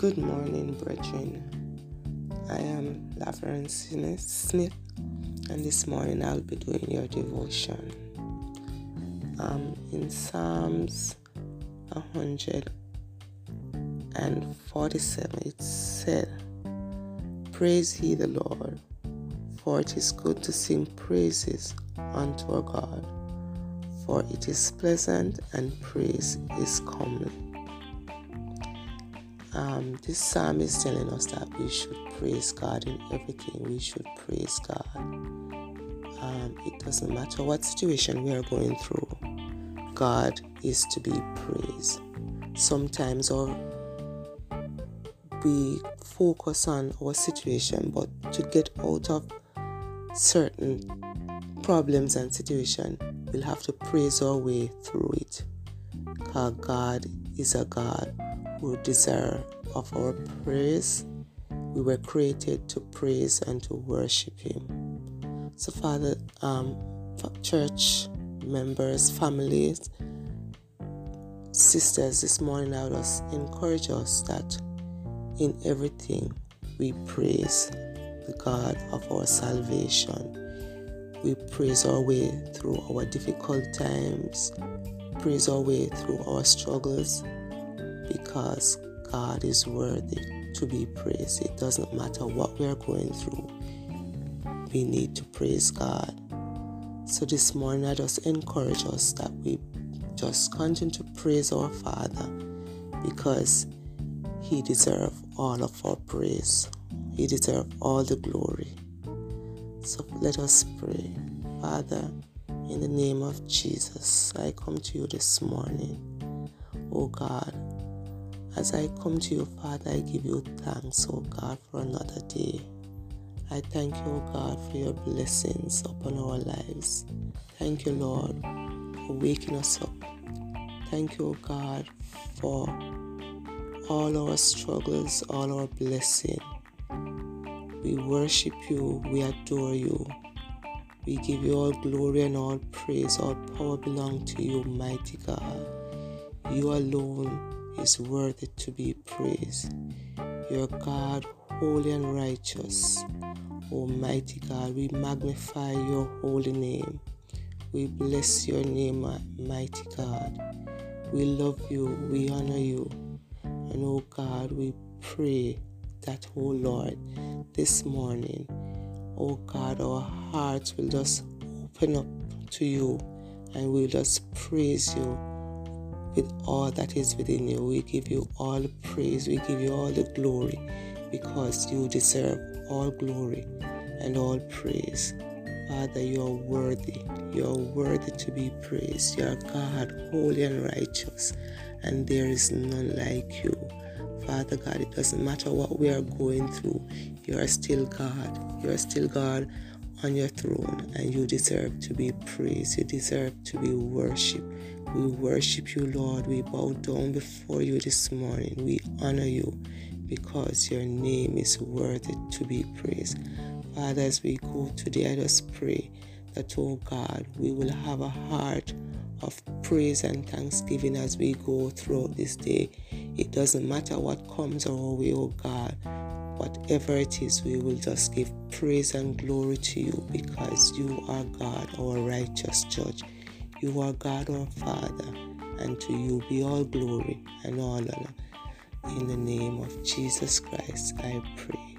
Good morning, brethren. I am Laverne Smith, and this morning I'll be doing your devotion. Um, in Psalms 147, it said, Praise ye the Lord, for it is good to sing praises unto our God, for it is pleasant and praise is comely. Um, this psalm is telling us that we should praise God in everything. We should praise God. Um, it doesn't matter what situation we are going through, God is to be praised. Sometimes our, we focus on our situation, but to get out of certain problems and situation, we'll have to praise our way through it. Because God is a God who deserve of our praise. We were created to praise and to worship Him. So, Father, um, church members, families, sisters, this morning I would just encourage us that in everything we praise the God of our salvation. We praise our way through our difficult times, praise our way through our struggles, because God is worthy to be praised. It doesn't matter what we are going through, we need to praise God. So this morning, I just encourage us that we just continue to praise our Father because He deserves all of our praise. He deserves all the glory. So let us pray. Father, in the name of Jesus, I come to you this morning. Oh God, as I come to you, Father, I give you thanks, oh God, for another day. I thank you, oh God, for your blessings upon our lives. Thank you, Lord, for waking us up. Thank you, oh God, for all our struggles, all our blessings. We worship you, we adore you. We give you all glory and all praise. All power belong to you, mighty God. You alone is worthy to be praised. You're God, holy and righteous. Almighty God, we magnify your holy name. We bless your name, mighty God. We love you, we honor you. And oh God, we pray that, oh Lord, this morning, oh God, our hearts will just open up to you and we'll just praise you with all that is within you. We give you all praise, we give you all the glory because you deserve all glory and all praise. Father, you are worthy. You are worthy to be praised. You are God, holy and righteous, and there is none like you. Father God, it doesn't matter what we are going through, you are still God. You are still God on your throne, and you deserve to be praised. You deserve to be worshipped. We worship you, Lord. We bow down before you this morning. We honor you because your name is worthy to be praised. Father, as we go today, I just pray that, oh God, we will have a heart of praise and thanksgiving as we go throughout this day. It doesn't matter what comes our way, oh God. Whatever it is, we will just give praise and glory to you because you are God, our righteous judge. You are God our Father, and to you be all glory and all honor. In the name of Jesus Christ, I pray.